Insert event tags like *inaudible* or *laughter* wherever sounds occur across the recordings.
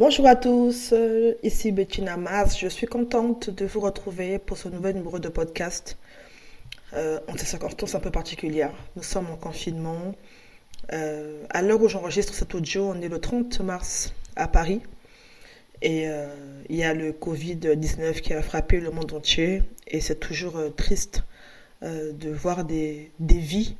Bonjour à tous, euh, ici Bettina Mas. Je suis contente de vous retrouver pour ce nouvel numéro de podcast euh, en ces circonstances un peu particulières. Nous sommes en confinement. Euh, à l'heure où j'enregistre cet audio, on est le 30 mars à Paris. Et il y a le Covid-19 qui a frappé le monde entier. Et c'est toujours triste de voir des vies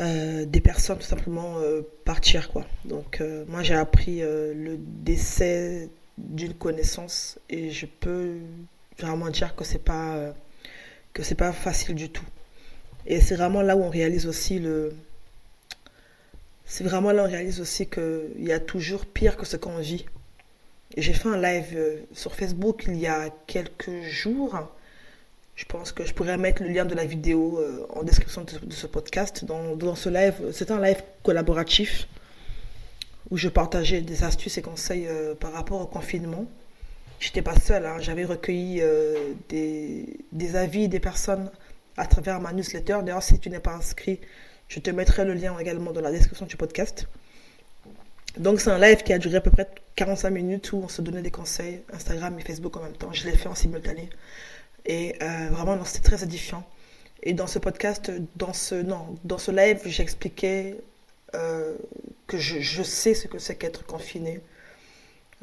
euh, des personnes tout simplement euh, partir quoi. Donc euh, moi j'ai appris le décès d'une connaissance et je peux vraiment dire que c'est pas que c'est pas facile du tout. Et c'est vraiment là où on réalise aussi le c'est vraiment là où on réalise aussi qu'il y a toujours pire que ce qu'on vit. J'ai fait un live sur Facebook il y a quelques jours je pense que je pourrais mettre le lien de la vidéo euh, en description de, ce podcast. Dans, dans ce live, c'est un live collaboratif où je partageais des astuces et conseils euh, par rapport au confinement. J'étais pas seule, hein. j'avais recueilli euh, des, des, avis des personnes à travers ma newsletter. D'ailleurs, si tu n'es pas inscrit, je te mettrai le lien également dans la description du podcast. Donc, c'est un live qui a duré à peu près 45 minutes où on se donnait des conseils, Instagram et Facebook en même temps. Je l'ai fait en simultané. Et euh, vraiment, c'était très édifiant. Et dans ce podcast, dans ce, non, dans ce live, j'expliquais euh, que je, sais ce que c'est qu'être confiné.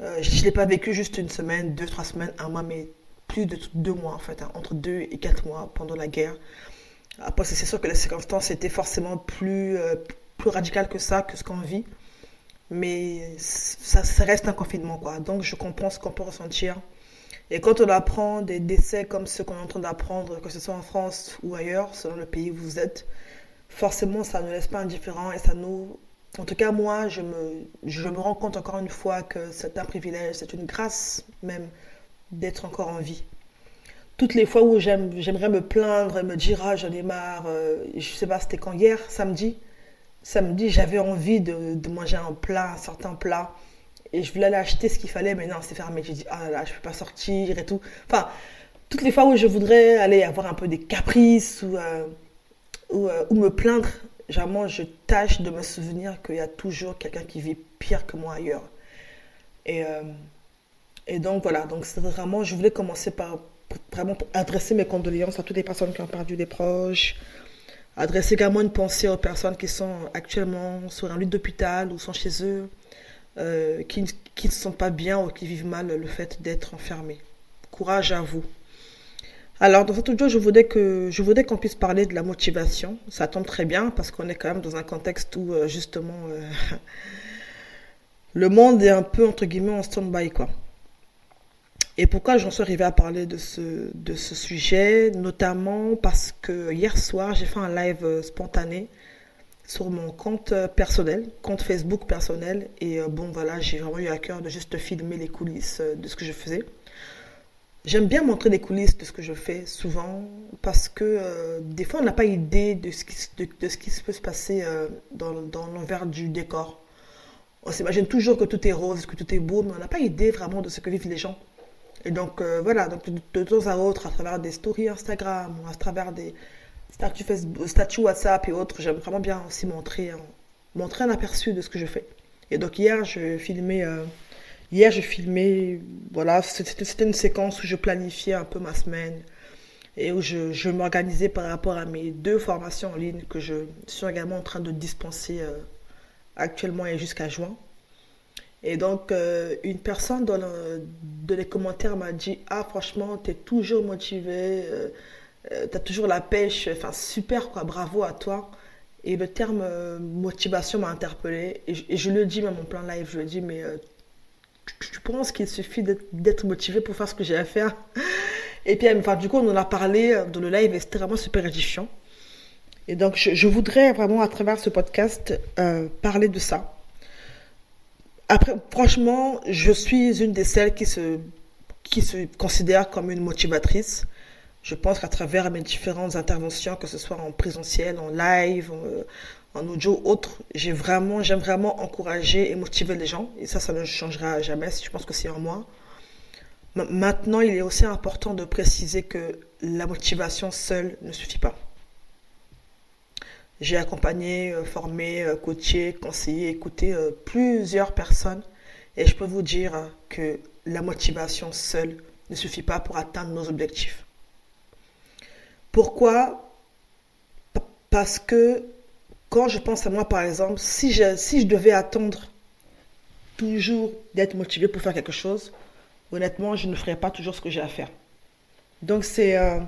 Euh, je ne l'ai pas vécu juste une semaine, deux, trois semaines, un mois, mais plus de deux mois en fait, hein, entre deux et quatre mois pendant la guerre. Après, c'est sûr que les circonstances étaient forcément plus, plus radicales que ça, que ce qu'on vit. Mais ça, ça, reste un confinement, quoi. Donc, je comprends ce qu'on peut ressentir et quand on apprend des décès comme ceux qu'on est en train d'apprendre, que ce soit en France ou ailleurs, selon le pays où vous êtes, forcément, ça ne laisse pas indifférent et ça nous... En tout cas, moi, je me, je me rends compte encore une fois que c'est un privilège, c'est une grâce même d'être encore en vie. Toutes les fois où j'aimerais me plaindre et me dire ah j'en ai marre, euh, je sais pas c'était quand hier samedi, samedi j'avais envie de, de, manger un plat, un certain plat et je voulais aller acheter ce qu'il fallait, mais non, c'est fermé. J'ai dit, ah là, je peux pas sortir et tout. Enfin, toutes les fois où je voudrais aller avoir un peu des caprices ou, euh, euh, ou, me plaindre, vraiment, je tâche de me souvenir qu'il y a toujours quelqu'un qui vit pire que moi ailleurs. Et, euh, et donc, voilà. Donc, vraiment, je voulais commencer par vraiment adresser mes condoléances à toutes les personnes qui ont perdu des proches. Adresser également une pensée aux personnes qui sont actuellement sur un lit d'hôpital ou sont chez eux euh, qui, ne sont pas bien ou qui vivent mal le fait d'être enfermés. Courage à vous. Alors, dans cette audio, je voudrais que je qu'on puisse parler de la motivation. Ça tombe très bien parce qu'on est quand même dans un contexte où euh, justement euh, *laughs* le monde est un peu entre guillemets en stand-by quoi. Et pourquoi j'en suis arrivée à parler de ce, de ce sujet? Notamment parce que hier soir, j'ai fait un live spontané sur mon compte euh, personnel, compte Facebook personnel. Et euh, bon, voilà, j'ai vraiment eu à cœur de juste filmer les coulisses euh, de ce que je faisais. J'aime bien montrer les coulisses de ce que je fais souvent parce que des fois on n'a pas idée de ce qui, de, peut se passer dans, l'envers du décor. On s'imagine toujours que tout est rose, que tout est beau, mais on n'a pas idée vraiment de ce que vivent les gens. Et donc voilà, de, de temps à autre, à travers des stories Instagram ou à travers des, statut, Facebook, statut WhatsApp et autres, j'aime vraiment bien aussi montrer, montrer un aperçu de ce que je fais. Et donc hier, je filmais, euh, hier, je filmais, voilà, c'était une séquence où je planifiais un peu ma semaine et où je, je m'organisais par rapport à mes deux formations en ligne que je suis également en train de dispenser euh, actuellement et jusqu'à juin. Et donc, euh, une personne dans, les commentaires m'a dit Ah, franchement, tu es toujours motivé, euh, tu as toujours la pêche, enfin super quoi, bravo à toi. Et le terme euh, motivation m'a interpellé et, je le dis même en plein live, je le dis, mais euh, tu, penses qu'il suffit d'être motivé pour faire ce que j'ai à faire? *laughs* Et puis, enfin, du coup, on en a parlé dans le live et c'était vraiment super édifiant. Et donc, je, voudrais vraiment, à travers ce podcast, parler de ça. Après, franchement, je suis une des celles qui se, qui se considère comme une motivatrice. Je pense qu'à travers mes différentes interventions, que ce soit en présentiel, en live, en, euh, audio, autre, j'ai vraiment, j'aime vraiment encourager et motiver les gens. Et ça, ça ne changera jamais. Je pense que c'est en moi. Maintenant, il est aussi important de préciser que la motivation seule ne suffit pas. J'ai accompagné, euh, formé, euh, coaché, conseillé, écouté plusieurs personnes Et je peux vous dire que la motivation seule ne suffit pas pour atteindre nos objectifs. Pourquoi? Parce que quand je pense à moi, par exemple, si je, devais attendre toujours d'être motivé pour faire quelque chose, honnêtement, je ne ferais pas toujours ce que j'ai à faire. Donc c'est... Euh,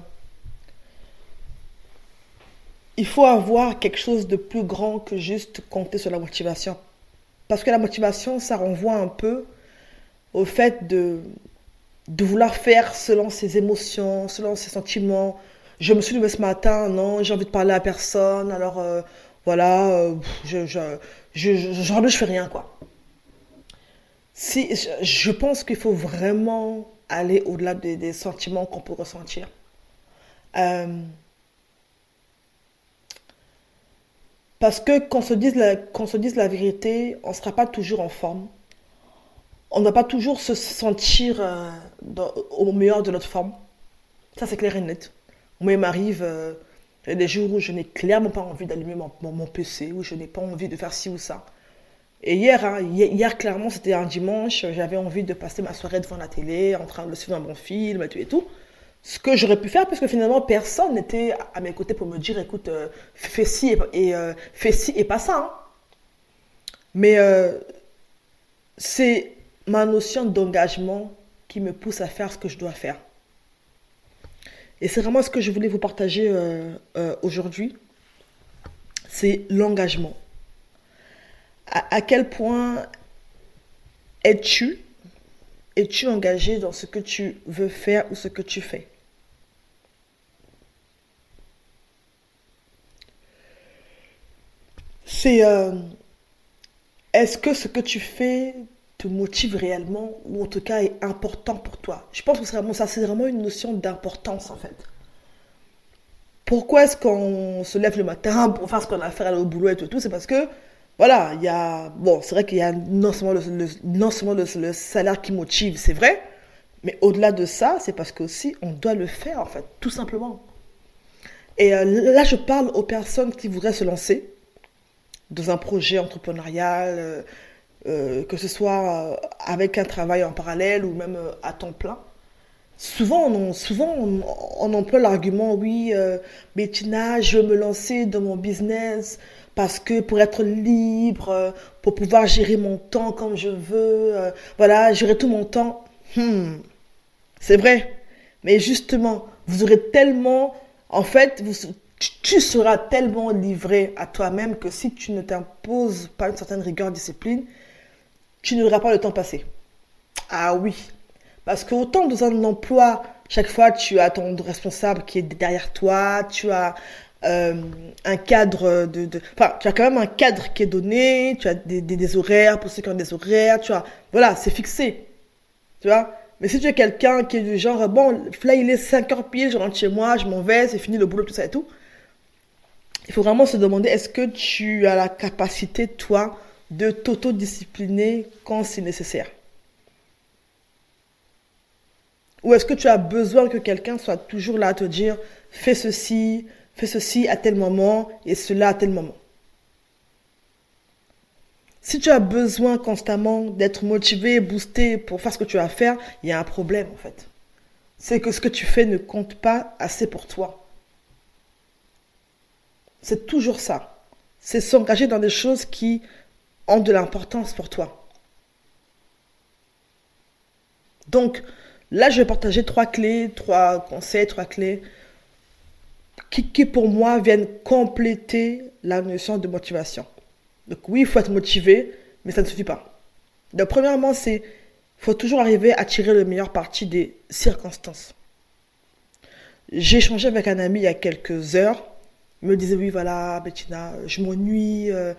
il faut avoir quelque chose de plus grand que juste compter sur la motivation. Parce que la motivation, ça renvoie un peu au fait de vouloir faire selon ses émotions, selon ses sentiments. Je me suis levée ce matin, non, j'ai envie de parler à personne, alors euh, voilà, euh, je, je, je, je, fais rien, quoi. Si, je pense qu'il faut vraiment aller au-delà des, sentiments qu'on peut ressentir. Euh, Parce que qu'on se dise se dise la vérité, on ne sera pas toujours en forme. On ne va pas toujours se sentir au meilleur de notre forme. Ça, c'est clair et net. Moi, il m'arrive euh, des jours où je n'ai clairement pas envie d'allumer mon, mon, PC, où je n'ai pas envie de faire ci ou ça. Et hier, hein, hier, clairement, c'était un dimanche, j'avais envie de passer ma soirée devant la télé, en train de suivre un bon film et tout et tout ce que j'aurais pu faire, parce que finalement, personne n'était à mes côtés pour me dire, écoute, euh, fais ci et, euh, fais ci et pas ça. Hein. Mais c'est ma notion d'engagement qui me pousse à faire ce que je dois faire. Et c'est vraiment ce que je voulais vous partager aujourd'hui. C'est l'engagement. à, quel point es-tu es-tu engagé dans ce que tu veux faire ou ce que tu fais? C'est euh, est-ce que ce que tu fais te motive réellement ou en tout cas est important pour toi Je pense que ça, c'est vraiment une notion d'importance en fait. Pourquoi est-ce qu'on se lève le matin pour faire ce qu'on a à faire au boulot et tout, C'est parce que voilà, il y a bon, c'est vrai qu'il y a non seulement le, non seulement le, salaire qui motive, c'est vrai, mais au-delà de ça, c'est parce que aussi on doit le faire en fait, tout simplement. Et euh, là, je parle aux personnes qui voudraient se lancer, dans un projet entrepreneurial, euh, euh, que ce soit euh, avec un travail en parallèle ou même à temps plein. Souvent, on, souvent on, emploie l'argument, oui, Bettina, je veux me lancer dans mon business parce que pour être libre, pour pouvoir gérer mon temps comme je veux, voilà, gérer tout mon temps. Hmm, c'est vrai. Mais justement, vous aurez tellement, en fait, tu seras tellement livré à toi-même que si tu ne t'imposes pas une certaine rigueur, discipline, tu n'auras pas le temps passé. Ah oui. Parce que autant dans un emploi, chaque fois tu as ton responsable qui est derrière toi, tu as euh, un cadre de, Enfin, tu as quand même un cadre qui est donné, tu as des, des, horaires pour ceux qui ont des horaires, tu as... Voilà, c'est fixé. Tu vois? Mais si tu es quelqu'un qui est du genre, bon, là il est 5 heures pile, je rentre chez moi, je m'en vais, c'est fini le boulot, tout ça et tout il faut vraiment se demander est-ce que tu as la capacité, toi, de t'autodiscipliner quand c'est nécessaire Ou est-ce que tu as besoin que quelqu'un soit toujours là à te dire fais ceci, fais ceci à tel moment et cela à tel moment? Si tu as besoin constamment d'être motivé, boosté pour faire ce que tu as à faire, il y a un problème en fait. C'est que ce que tu fais ne compte pas assez pour toi. C'est toujours ça. C'est s'engager dans des choses qui ont de l'importance pour toi. Donc, là, je vais partager trois clés, trois conseils, trois clés qui, qui pour moi viennent compléter la notion de motivation. Donc oui, il faut être motivé, mais ça ne suffit pas. Donc premièrement, c'est faut toujours arriver à tirer le meilleur parti des circonstances. J'ai échangé avec un ami il y a quelques heures me disait oui voilà Bettina je m'ennuie euh,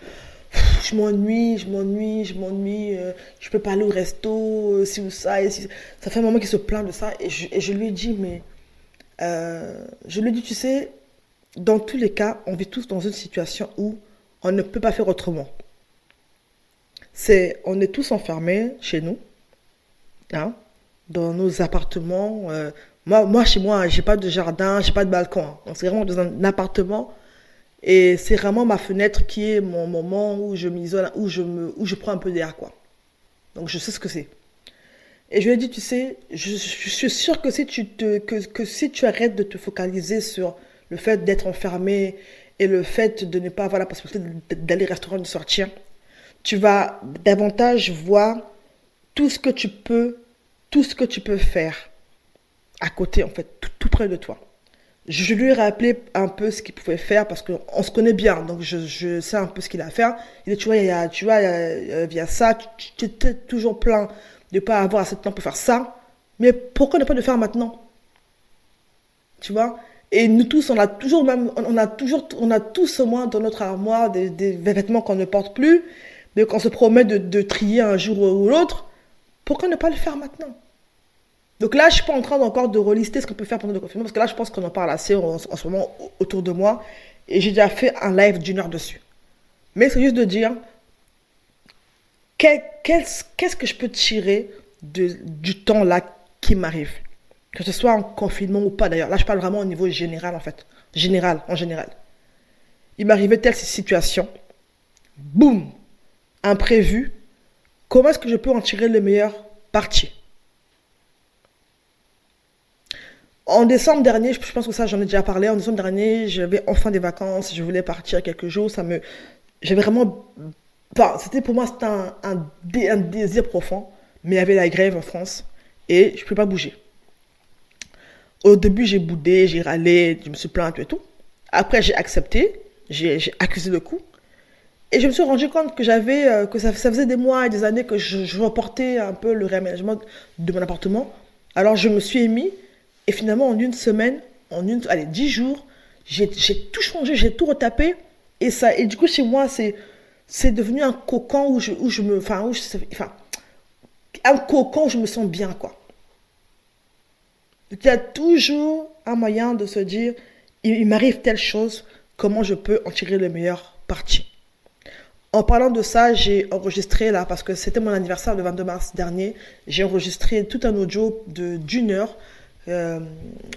je m'ennuie je m'ennuie je m'ennuie euh, je peux pas aller au resto euh, si ou ça et ça fait un moment qu'il se plaint de ça et je, et je lui dit mais je lui dit tu sais dans tous les cas on vit tous dans une situation où on ne peut pas faire autrement c'est on est tous enfermés chez nous hein, dans nos appartements moi, moi, chez moi, j'ai pas de jardin, j'ai pas de balcon. Hein. C'est vraiment dans un appartement. Et c'est vraiment ma fenêtre qui est mon moment où je m'isole, où je où je prends un peu d'air, quoi. Donc je sais ce que c'est. Et je lui ai dit, tu sais, je, suis sûre que si tu te, que, que si tu arrêtes de te focaliser sur le fait d'être enfermé et le fait de ne pas avoir la possibilité d'aller au restaurant, de sortir, tu vas davantage voir tout ce que tu peux, tout ce que tu peux faire à côté, en fait, tout, près de toi. Je lui ai rappelé un peu ce qu'il pouvait faire parce qu'on se connaît bien, donc je, sais un peu ce qu'il a à faire. Il dit, tu vois, il y a, tu vois, il y a, ça, tu étais toujours plein de pas avoir assez de temps pour faire ça. Mais pourquoi ne pas le faire maintenant? Tu vois? Et nous tous, on a toujours même, on a toujours, on a tous au moins dans notre armoire des, vêtements qu'on ne porte plus, mais qu'on se promet de, trier un jour ou l'autre. Pourquoi ne pas le faire maintenant? Donc là, je suis pas en train encore de relister ce qu'on peut faire pendant le confinement, parce que là, je pense qu'on en parle assez en, ce moment autour de moi, et j'ai déjà fait un live d'une heure dessus. Mais c'est juste de dire, qu'est-ce que je peux tirer du temps là qui m'arrive? Que ce soit en confinement ou pas d'ailleurs. Là, je parle vraiment au niveau général en fait. Général, en général. Il m'arrivait telle situation. Boum Imprévu. Comment est-ce que je peux en tirer le meilleur parti? En décembre dernier, je pense que ça j'en ai déjà parlé, en décembre dernier, j'avais enfin des vacances, je voulais partir quelques jours, ça me... J'avais vraiment c'était pour moi, c'était un, désir profond, mais il y avait la grève en France et je ne pouvais pas bouger. Au début, j'ai boudé, j'ai râlé, je me suis plainte et tout. Après, j'ai accepté, j'ai accusé le coup. Et je me suis rendu compte que j'avais, euh, que ça, faisait des mois et des années que je, reportais un peu le réaménagement de mon appartement. Alors je me suis émis et finalement en une semaine, en une, allez, dix jours, j'ai tout changé, j'ai tout retapé. Et ça, et du coup chez moi, c'est, c'est devenu un cocon où je, où je me. Enfin, où enfin, un cocon où je me sens bien, quoi. il y a toujours un moyen de se dire il, m'arrive telle chose, comment je peux en tirer le meilleur parti. En parlant de ça, j'ai enregistré là, parce que c'était mon anniversaire le 22 mars dernier, j'ai enregistré tout un audio d'une heure euh,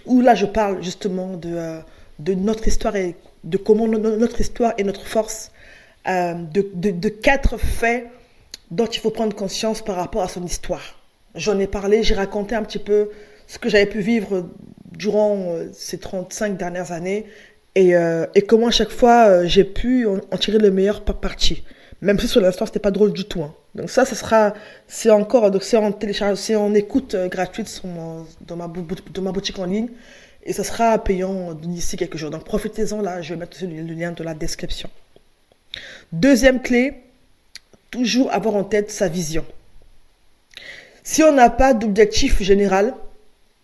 où là je parle justement de, euh, de notre histoire et de comment notre histoire et notre force euh, de, quatre faits dont il faut prendre conscience par rapport à son histoire. J'en ai parlé, j'ai raconté un petit peu ce que j'avais pu vivre durant ces 35 dernières années et, et comment à chaque fois j'ai pu en, tirer le meilleur parti. Même si sur l'instant c'était pas drôle du tout. Hein. Donc ça, ce sera, c'est encore, donc c'est en télécharge, c'est en écoute gratuite dans, ma, boutique en ligne et ce sera payant d'ici quelques jours. Donc profitez-en là, je vais mettre le lien de la description. Deuxième clé, toujours avoir en tête sa vision. Si on n'a pas d'objectif général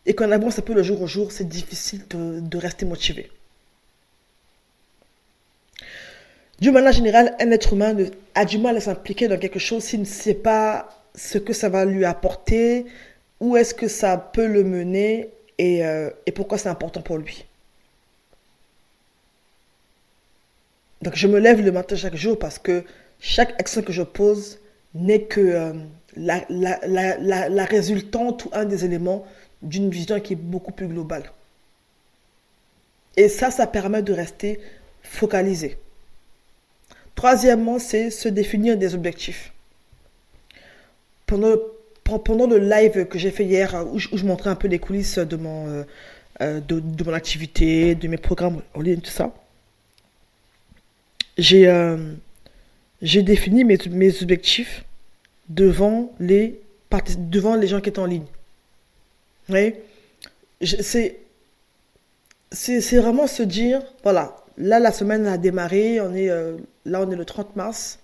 et qu'on avance un peu le jour au jour, c'est difficile de, rester motivé. Du manière générale, un être humain a du mal à s'impliquer dans quelque chose s'il ne sait pas ce que ça va lui apporter, où est-ce que ça peut le mener et, euh, pourquoi c'est important pour lui. Donc je me lève le matin chaque jour parce que chaque action que je pose n'est que euh, la, résultante ou un des éléments d'une vision qui est beaucoup plus globale. Et ça, ça permet de rester focalisé. Troisièmement, c'est se définir des objectifs. Pendant, le live que j'ai fait hier, où je, montrais un peu les coulisses de mon, euh, euh, de, mon activité, de mes programmes en ligne, tout ça, j'ai euh, défini mes, mes objectifs devant les, devant les gens qui étaient en ligne. Oui, c'est c'est vraiment se dire, voilà, là la semaine a démarré, on est, euh, là on est le 30 mars.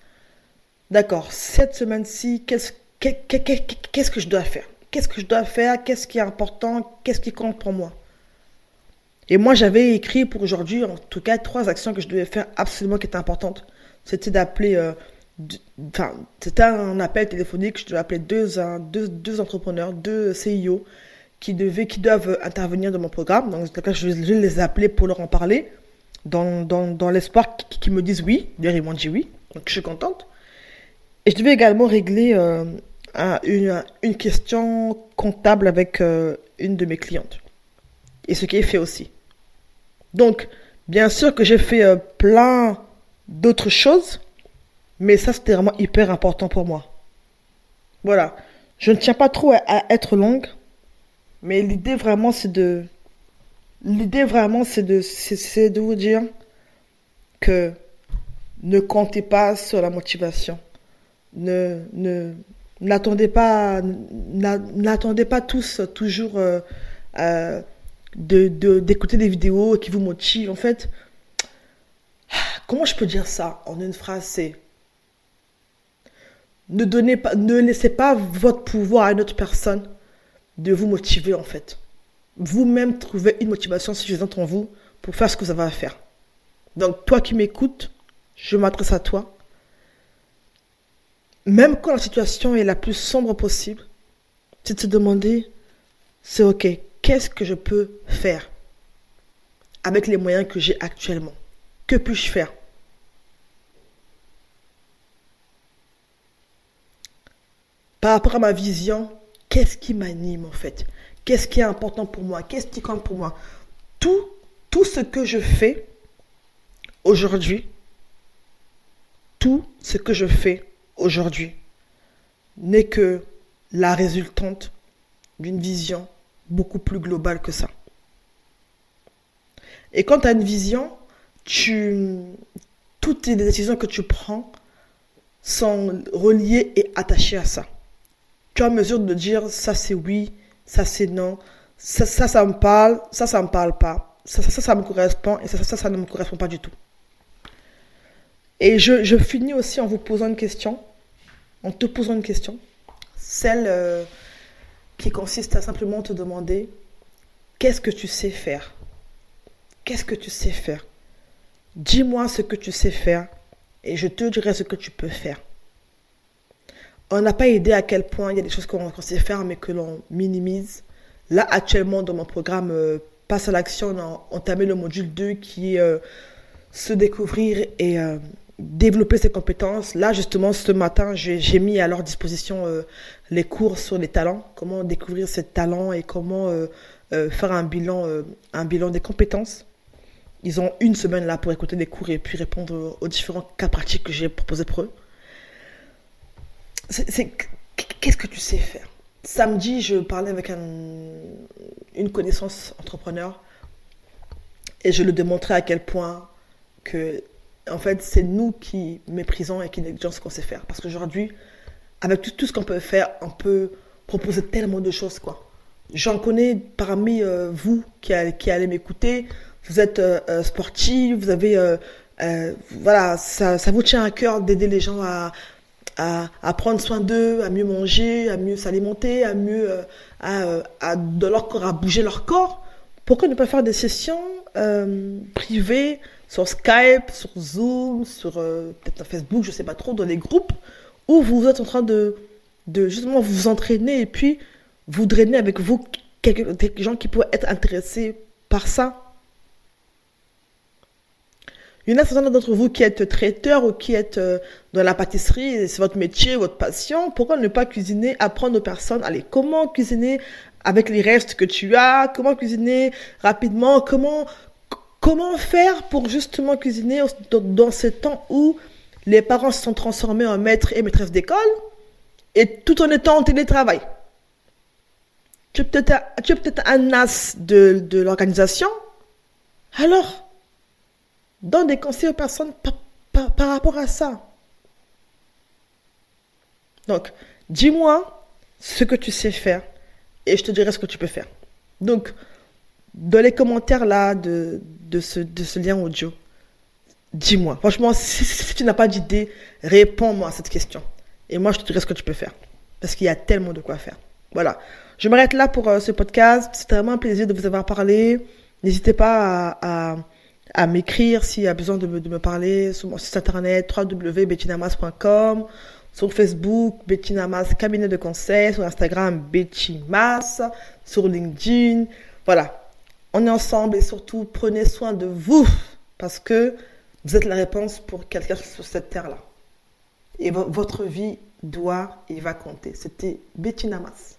D'accord, cette semaine-ci, qu'est-ce que je dois faire? Qu'est-ce que je dois faire? Qu'est-ce qui est important? Qu'est-ce qui compte pour moi? Et moi, j'avais écrit pour aujourd'hui, en tout cas, trois actions que je devais faire absolument qui étaient importantes. C'était d'appeler, euh, enfin, c'était un appel téléphonique, je devais appeler deux, deux, deux entrepreneurs, deux CIO qui, devaient, qui doivent intervenir dans mon programme. Donc, je vais les appeler pour leur en parler, dans, dans, dans l'espoir qu'ils me disent oui. D'ailleurs, ils m'ont dit oui, donc je suis contente. Et je devais également régler euh, une, une, question comptable avec euh, une de mes clientes et ce qui est fait aussi. Donc, bien sûr que j'ai fait euh, plein d'autres choses, mais ça c'était vraiment hyper important pour moi. Voilà. Je ne tiens pas trop à, être longue, mais l'idée vraiment, c'est de. L'idée vraiment, c'est de, de vous dire que ne comptez pas sur la motivation. Ne, n'attendez pas, tous toujours euh, euh, d'écouter des vidéos qui vous motivent. En fait, comment je peux dire ça en une phrase C'est ne ne laissez pas votre pouvoir à une autre personne de vous motiver en fait. Vous-même trouvez une motivation suffisante en vous pour faire ce que vous avez à faire. Donc toi qui m'écoutes, je m'adresse à toi. Même quand la situation est la plus sombre possible, c'est de se demander, c'est ok, qu'est-ce que je peux faire avec les moyens que j'ai actuellement? Que puis-je faire? Par rapport à ma vision, qu'est-ce qui m'anime en fait? Qu'est-ce qui est important pour moi? Qu'est-ce qui compte pour moi? Tout, tout ce que je fais aujourd'hui, tout ce que je fais aujourd'hui n'est que la résultante d'une vision beaucoup plus globale que ça. Et quand tu as une vision, tu, toutes les décisions que tu prends sont reliées et attachées à ça. Tu as mesure de dire ça c'est oui, ça c'est non, ça, ça, ça me parle, ça ça me parle pas, ça ça, ça, me correspond et ça, ça ça ne me correspond pas du tout. Et je, je, finis aussi en vous posant une question, en te posant une question, celle euh, qui consiste à simplement te demander qu'est-ce que tu sais faire? Qu'est-ce que tu sais faire? Dis-moi ce que tu sais faire et je te dirai ce que tu peux faire. On n'a pas idée à quel point il y a des choses qu'on sait faire mais que l'on minimise. Là, actuellement, dans mon programme euh, Passe à l'action, on a entamé le module 2 qui est euh, se découvrir et développer ses compétences. Là, justement, ce matin, j'ai mis à leur disposition euh, les cours sur les talents, comment découvrir ses talents et comment euh, euh, faire un bilan, un bilan des compétences. Ils ont une semaine là pour écouter des cours et puis répondre aux différents cas pratiques que j'ai proposés pour eux. Qu'est-ce que tu sais faire? Samedi, je parlais avec un, une connaissance entrepreneur et je lui démontrais à quel point que en fait, c'est nous qui méprisons et qui négligeons ce qu'on sait faire. Parce qu'aujourd'hui, avec tout, ce qu'on peut faire, on peut proposer tellement de choses, quoi. J'en connais parmi euh, vous qui, allez m'écouter. Vous êtes euh, euh, sportif, vous avez, voilà, ça, vous tient à cœur d'aider les gens à, à, prendre soin d'eux, à mieux manger, à mieux s'alimenter, à mieux, à, à, de leur corps, à bouger leur corps. Pourquoi ne pas faire des sessions privées sur Skype, sur Zoom, sur euh, peut-être Facebook, je ne sais pas trop, dans les groupes, où vous êtes en train de, de justement vous entraîner et puis vous drainer avec vous quelques, des gens qui pourraient être intéressés par ça? Il y en a certains d'entre vous qui êtes traiteur ou qui êtes euh, dans la pâtisserie, c'est votre métier, votre passion. Pourquoi ne pas cuisiner, apprendre aux personnes, allez, comment cuisiner avec les restes que tu as, comment cuisiner rapidement, comment Comment faire pour justement cuisiner dans ces temps où les parents se sont transformés en maîtres et maîtresses d'école et tout en étant en télétravail? Tu es peut-être un as de, l'organisation. Alors, donne des conseils aux personnes par, rapport à ça. Donc, dis-moi ce que tu sais faire et je te dirai ce que tu peux faire. Donc, dans les commentaires là de, ce, lien audio, dis-moi. Franchement, si, tu n'as pas d'idée, réponds-moi à cette question. Et moi, je te dirai ce que tu peux faire. Parce qu'il y a tellement de quoi faire. Voilà. Je m'arrête là pour euh, ce podcast. C'était vraiment un plaisir de vous avoir parlé. N'hésitez pas à, m'écrire s'il y a besoin de me, de me parler sur mon site internet www.bettinamas.com, sur Facebook, Bettina cabinet de conseil, sur Instagram, Betty sur LinkedIn. Voilà on est ensemble et surtout prenez soin de vous parce que vous êtes la réponse pour quelqu'un sur cette terre-là. Et votre vie doit et va compter. C'était Betty Namas.